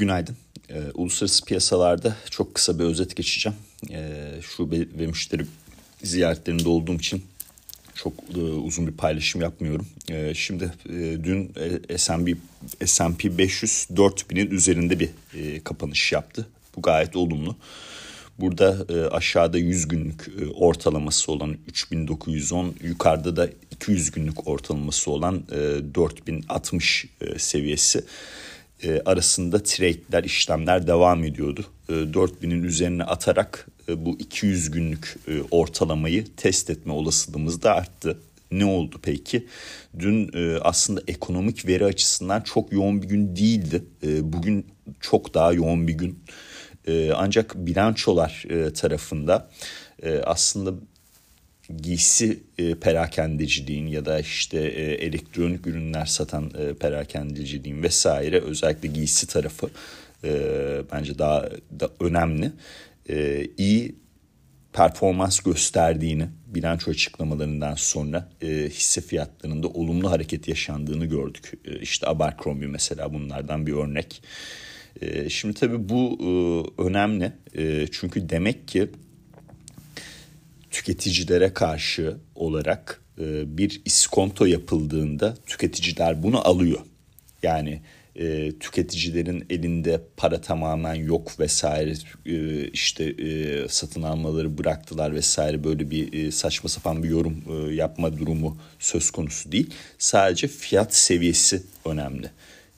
Günaydın. Ee, uluslararası piyasalarda çok kısa bir özet geçeceğim. Ee, şube ve müşteri ziyaretlerinde olduğum için çok e, uzun bir paylaşım yapmıyorum. Ee, şimdi e, dün e, S&P S&P 500 4000'in üzerinde bir e, kapanış yaptı. Bu gayet olumlu. Burada e, aşağıda 100 günlük e, ortalaması olan 3910, yukarıda da 200 günlük ortalaması olan e, 4060 e, seviyesi e, arasında trade'ler, işlemler devam ediyordu. E, 4000'in üzerine atarak e, bu 200 günlük e, ortalamayı test etme olasılığımız da arttı. Ne oldu peki? Dün e, aslında ekonomik veri açısından çok yoğun bir gün değildi. E, bugün çok daha yoğun bir gün. E, ancak bilançolar e, tarafında e, aslında giysi e, perakendeciliğin ya da işte e, elektronik ürünler satan e, perakendeciliğin vesaire özellikle giysi tarafı e, bence daha da önemli. E, iyi performans gösterdiğini bilanço açıklamalarından sonra e, hisse fiyatlarında olumlu hareket yaşandığını gördük. E, işte Abercrombie mesela bunlardan bir örnek. E, şimdi tabii bu e, önemli e, çünkü demek ki tüketicilere karşı olarak e, bir iskonto yapıldığında tüketiciler bunu alıyor. Yani e, tüketicilerin elinde para tamamen yok vesaire e, işte e, satın almaları bıraktılar vesaire böyle bir e, saçma sapan bir yorum e, yapma durumu söz konusu değil. Sadece fiyat seviyesi önemli.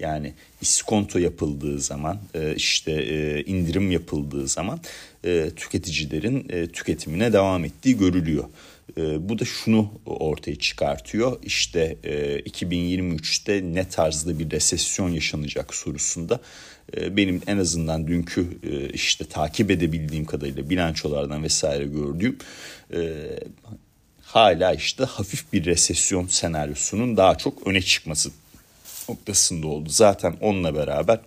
Yani iskonto yapıldığı zaman e, işte e, indirim yapıldığı zaman e, tüketicilerin tüketimine devam ettiği görülüyor. Bu da şunu ortaya çıkartıyor. İşte 2023'te ne tarzda bir resesyon yaşanacak sorusunda benim en azından dünkü işte takip edebildiğim kadarıyla bilançolardan vesaire gördüğüm hala işte hafif bir resesyon senaryosunun daha çok öne çıkması noktasında oldu. Zaten onunla beraber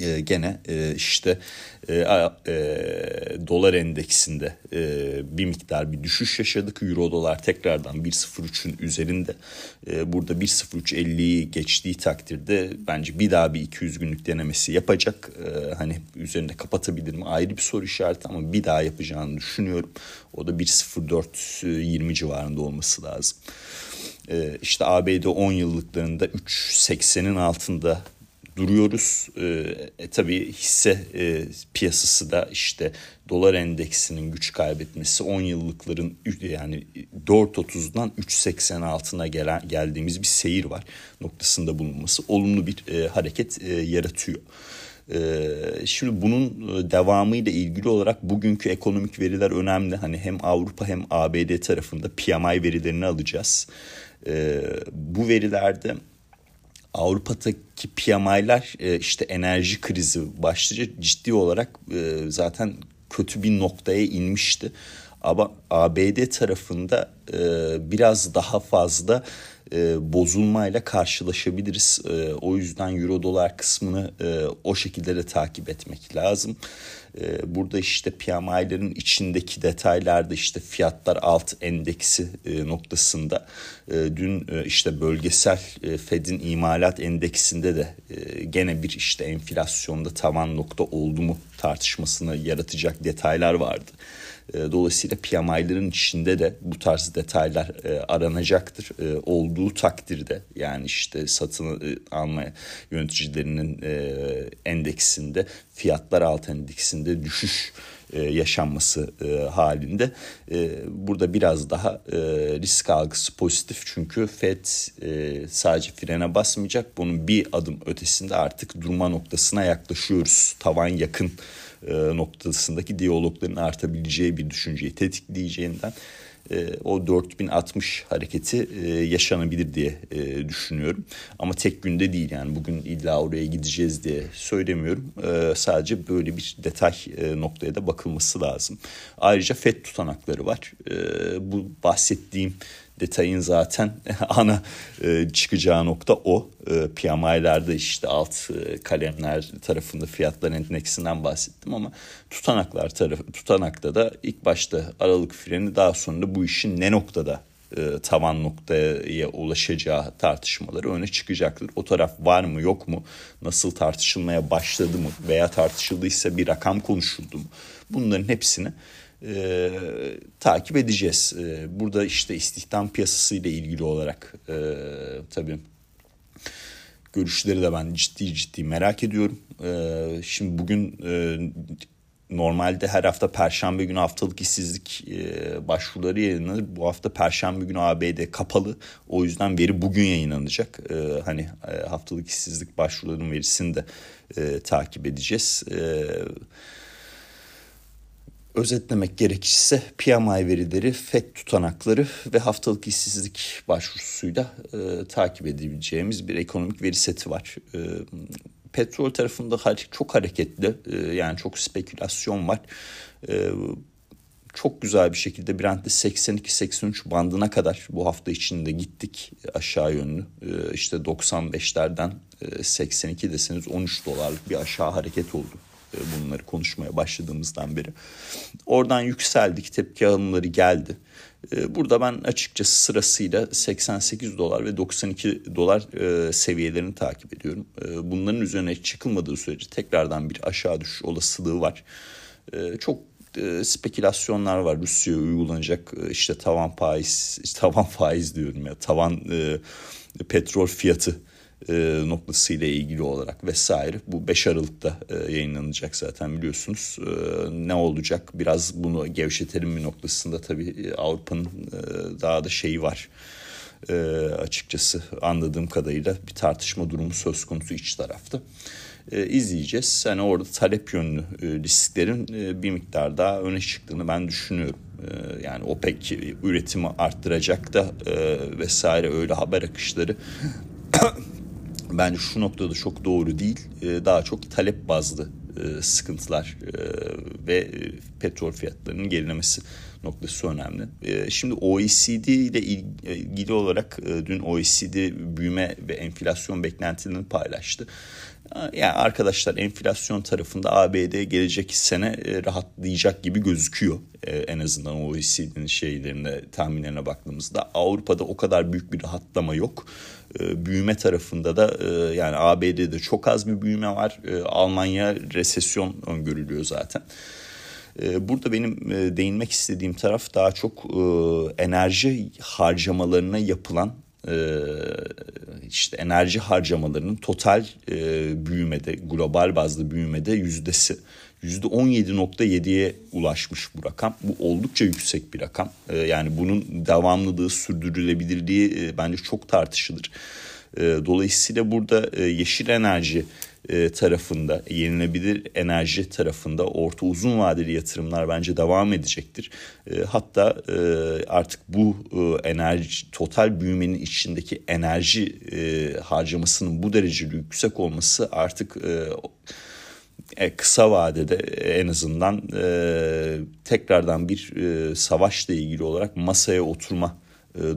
e, gene e, işte e, e, dolar endeksinde e, bir miktar bir düşüş yaşadık. Euro dolar tekrardan 1.03'ün üzerinde. E, burada 1.03.50'yi geçtiği takdirde bence bir daha bir 200 günlük denemesi yapacak. E, hani üzerinde kapatabilir mi ayrı bir soru işareti ama bir daha yapacağını düşünüyorum. O da 1.04.20 civarında olması lazım. E, işte ABD 10 yıllıklarında 3.80'in altında duruyoruz. E, e, tabii hisse e, piyasası da işte dolar endeksinin güç kaybetmesi 10 yıllıkların yani 4.30'dan 3.80 altına gelen geldiğimiz bir seyir var noktasında bulunması olumlu bir e, hareket e, yaratıyor. Ee, şimdi bunun e, devamıyla ilgili olarak bugünkü ekonomik veriler önemli. Hani hem Avrupa hem ABD tarafında PMI verilerini alacağız. Ee, bu verilerde Avrupa'daki PMI'ler e, işte enerji krizi başlıca ciddi olarak e, zaten kötü bir noktaya inmişti. Ama ABD tarafında biraz daha fazla e, bozulmayla karşılaşabiliriz. E, o yüzden euro dolar kısmını e, o şekilde de takip etmek lazım. E, burada işte PMI'lerin içindeki detaylarda işte fiyatlar alt endeksi e, noktasında e, dün e, işte bölgesel e, Fed'in imalat endeksinde de e, gene bir işte enflasyonda tavan nokta oldu mu tartışmasını yaratacak detaylar vardı. E, dolayısıyla PMI'lerin içinde de bu tarz detaylar e, aranacaktır. E, olduğu takdirde yani işte satın alma yöneticilerinin endeksinde fiyatlar alt endeksinde düşüş yaşanması halinde. Burada biraz daha risk algısı pozitif çünkü Fed sadece frene basmayacak. Bunun bir adım ötesinde artık durma noktasına yaklaşıyoruz. Tavan yakın noktasındaki diyalogların artabileceği bir düşünceyi tetikleyeceğinden e, o 4060 hareketi e, yaşanabilir diye e, düşünüyorum. Ama tek günde değil yani bugün illa oraya gideceğiz diye söylemiyorum. E, sadece böyle bir detay e, noktaya da bakılması lazım. Ayrıca FED tutanakları var. E, bu bahsettiğim detayın zaten ana e, çıkacağı nokta o. E, PMI'lerde işte alt e, kalemler tarafında fiyatlar endeksinden bahsettim ama tutanaklar tarafı tutanakta da ilk başta aralık freni daha sonra bu işin ne noktada e, tavan noktaya ulaşacağı tartışmaları öne çıkacaktır. O taraf var mı yok mu nasıl tartışılmaya başladı mı veya tartışıldıysa bir rakam konuşuldu mu bunların hepsini e, takip edeceğiz. E, burada işte istihdam piyasası ile ilgili olarak e, tabii görüşleri de ben ciddi ciddi merak ediyorum. E, şimdi bugün e, normalde her hafta Perşembe günü haftalık işsizlik e, başvuruları yayınlanır. Bu hafta Perşembe günü ABD kapalı. O yüzden veri bugün yayınlanacak. E, hani e, haftalık işsizlik başvurularının verisini de e, takip edeceğiz. Evet özetlemek gerekirse PMI verileri, FED tutanakları ve haftalık işsizlik başvurusuyla e, takip edebileceğimiz bir ekonomik veri seti var. E, petrol tarafında çok hareketli e, yani çok spekülasyon var. E, çok güzel bir şekilde Brent'te 82-83 bandına kadar bu hafta içinde gittik aşağı yönlü. E, işte 95'lerden e, 82 deseniz 13 dolarlık bir aşağı hareket oldu e, bunları konuşmaya başladığımızdan beri. Oradan yükseldik, tepki alımları geldi. E, burada ben açıkçası sırasıyla 88 dolar ve 92 dolar e, seviyelerini takip ediyorum. Bunların üzerine çıkılmadığı sürece tekrardan bir aşağı düşüş olasılığı var. Çok spekülasyonlar var Rusya'ya uygulanacak işte tavan faiz tavan faiz diyorum ya tavan petrol fiyatı e, noktasıyla ilgili olarak vesaire. Bu 5 Aralık'ta e, yayınlanacak zaten biliyorsunuz. E, ne olacak biraz bunu gevşetelim bir noktasında tabii e, Avrupa'nın e, daha da şeyi var. E, açıkçası anladığım kadarıyla bir tartışma durumu söz konusu iç tarafta. E, izleyeceğiz. Yani orada talep yönlü e, risklerin e, bir miktar daha öne çıktığını ben düşünüyorum. E, yani OPEC üretimi arttıracak da e, vesaire öyle haber akışları bence şu noktada çok doğru değil. Ee, daha çok talep bazlı e, sıkıntılar e, ve petrol fiyatlarının gerilemesi noktası önemli. E, şimdi OECD ile ilgili olarak dün OECD büyüme ve enflasyon beklentilerini paylaştı. Yani arkadaşlar enflasyon tarafında ABD gelecek sene rahatlayacak gibi gözüküyor. En azından OECD'nin şeylerine, tahminlerine baktığımızda. Avrupa'da o kadar büyük bir rahatlama yok. E, büyüme tarafında da e, yani ABD'de çok az bir büyüme var. E, Almanya resesyon öngörülüyor zaten. Burada benim değinmek istediğim taraf daha çok enerji harcamalarına yapılan işte enerji harcamalarının total büyümede global bazda büyümede yüzdesi %17.7'ye ulaşmış bu rakam. Bu oldukça yüksek bir rakam. Ee, yani bunun devamlılığı, sürdürülebilirliği e, bence çok tartışılır. Ee, dolayısıyla burada e, yeşil enerji e, tarafında, yenilebilir enerji tarafında orta uzun vadeli yatırımlar bence devam edecektir. Hatta artık bu enerji total büyümenin içindeki enerji harcamasının bu derece yüksek olması artık e, kısa vadede en azından e, tekrardan bir e, savaşla ilgili olarak masaya oturma e,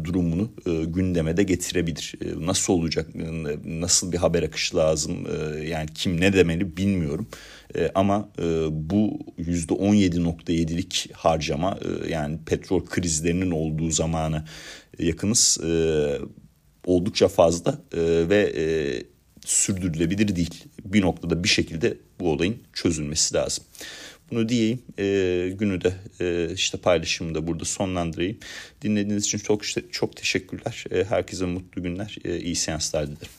durumunu e, gündeme de getirebilir. E, nasıl olacak, e, nasıl bir haber akışı lazım, e, yani kim ne demeli bilmiyorum. E, ama e, bu %17.7'lik harcama e, yani petrol krizlerinin olduğu zamana yakınız e, oldukça fazla e, ve e, sürdürülebilir değil. Bir noktada bir şekilde bu olayın çözülmesi lazım. Bunu diyeyim. E, günü de e, işte paylaşımı da burada sonlandırayım. Dinlediğiniz için çok çok teşekkürler. E, herkese mutlu günler. E, iyi seanslar dilerim.